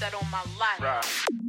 that on my life. Right.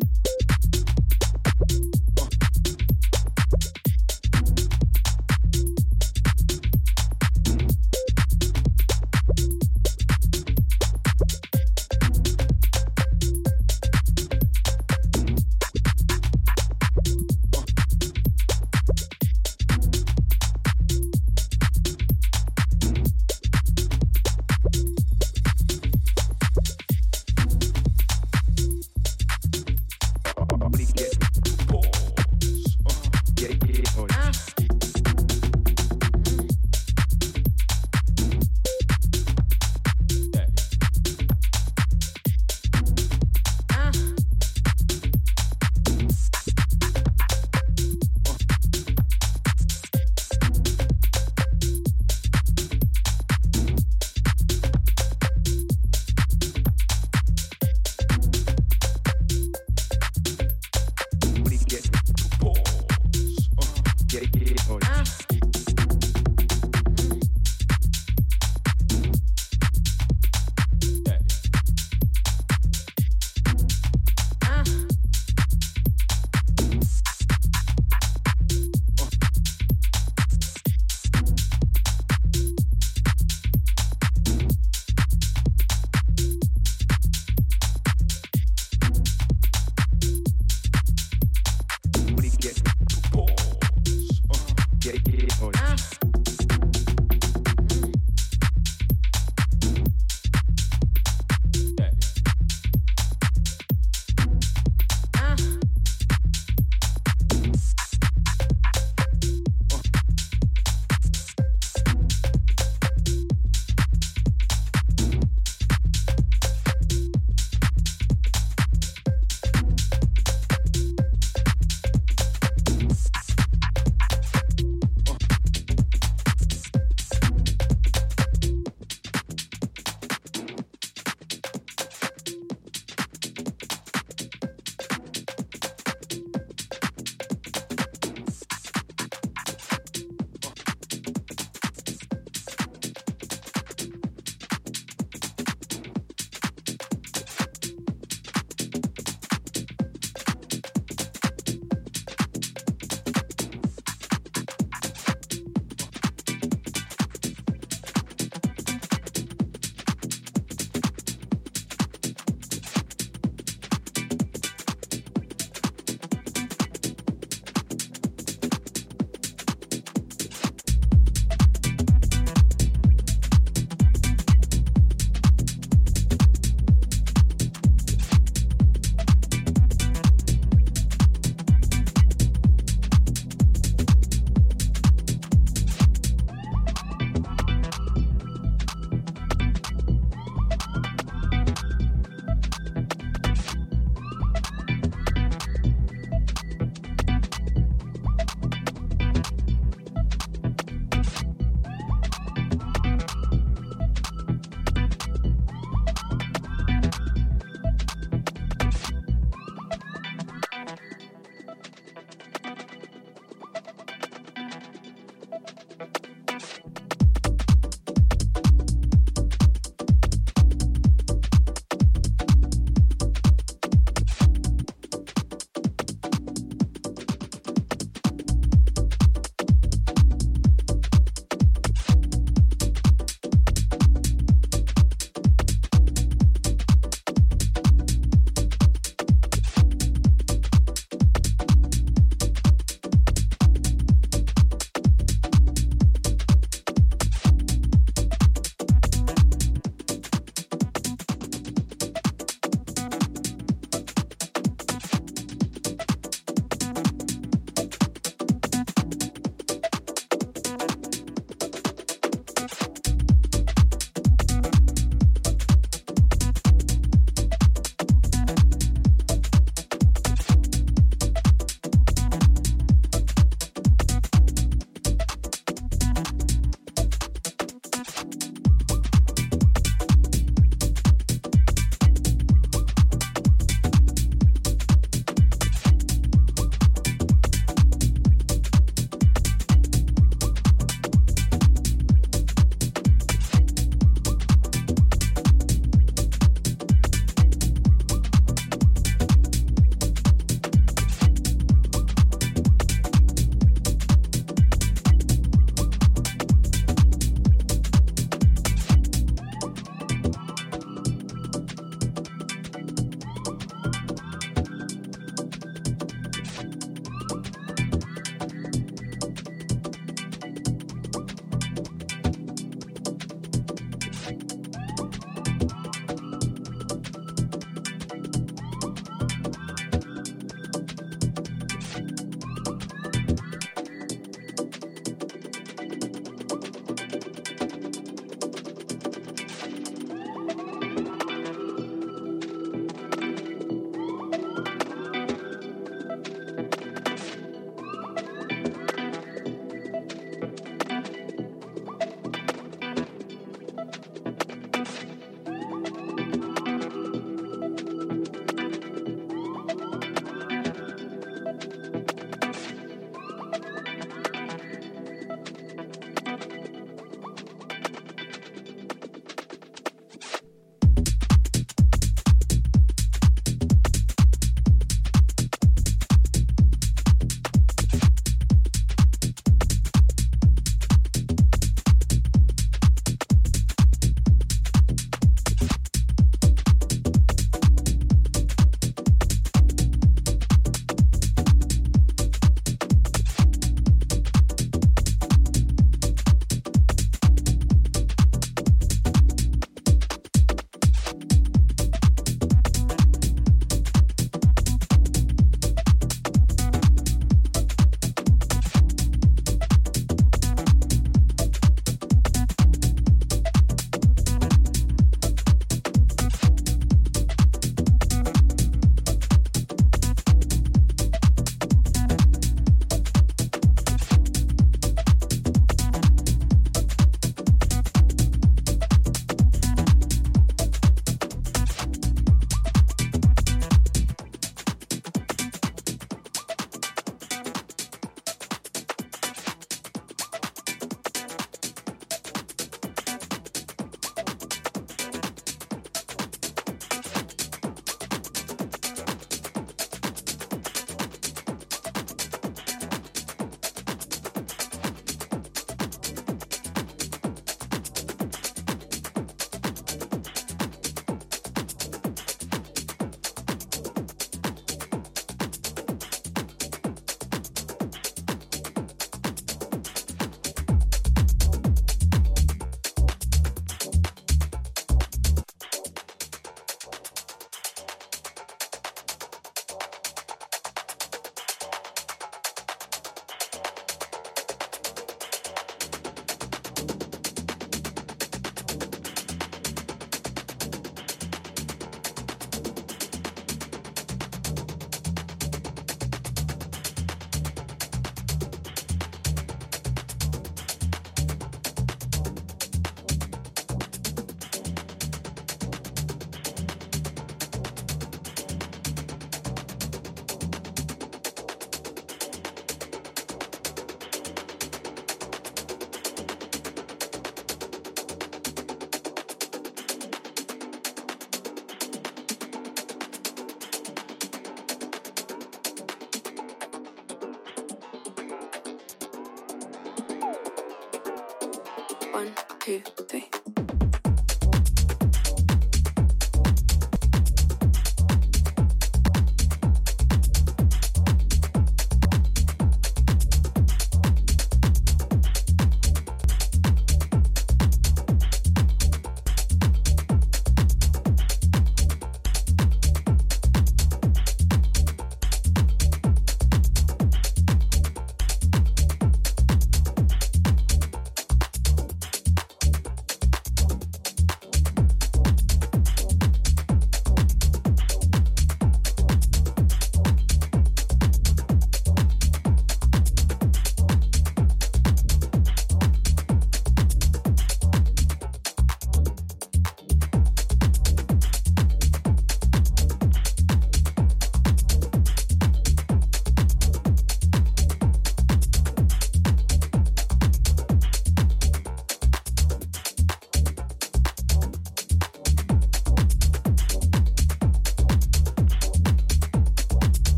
One, two, three.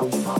Thank.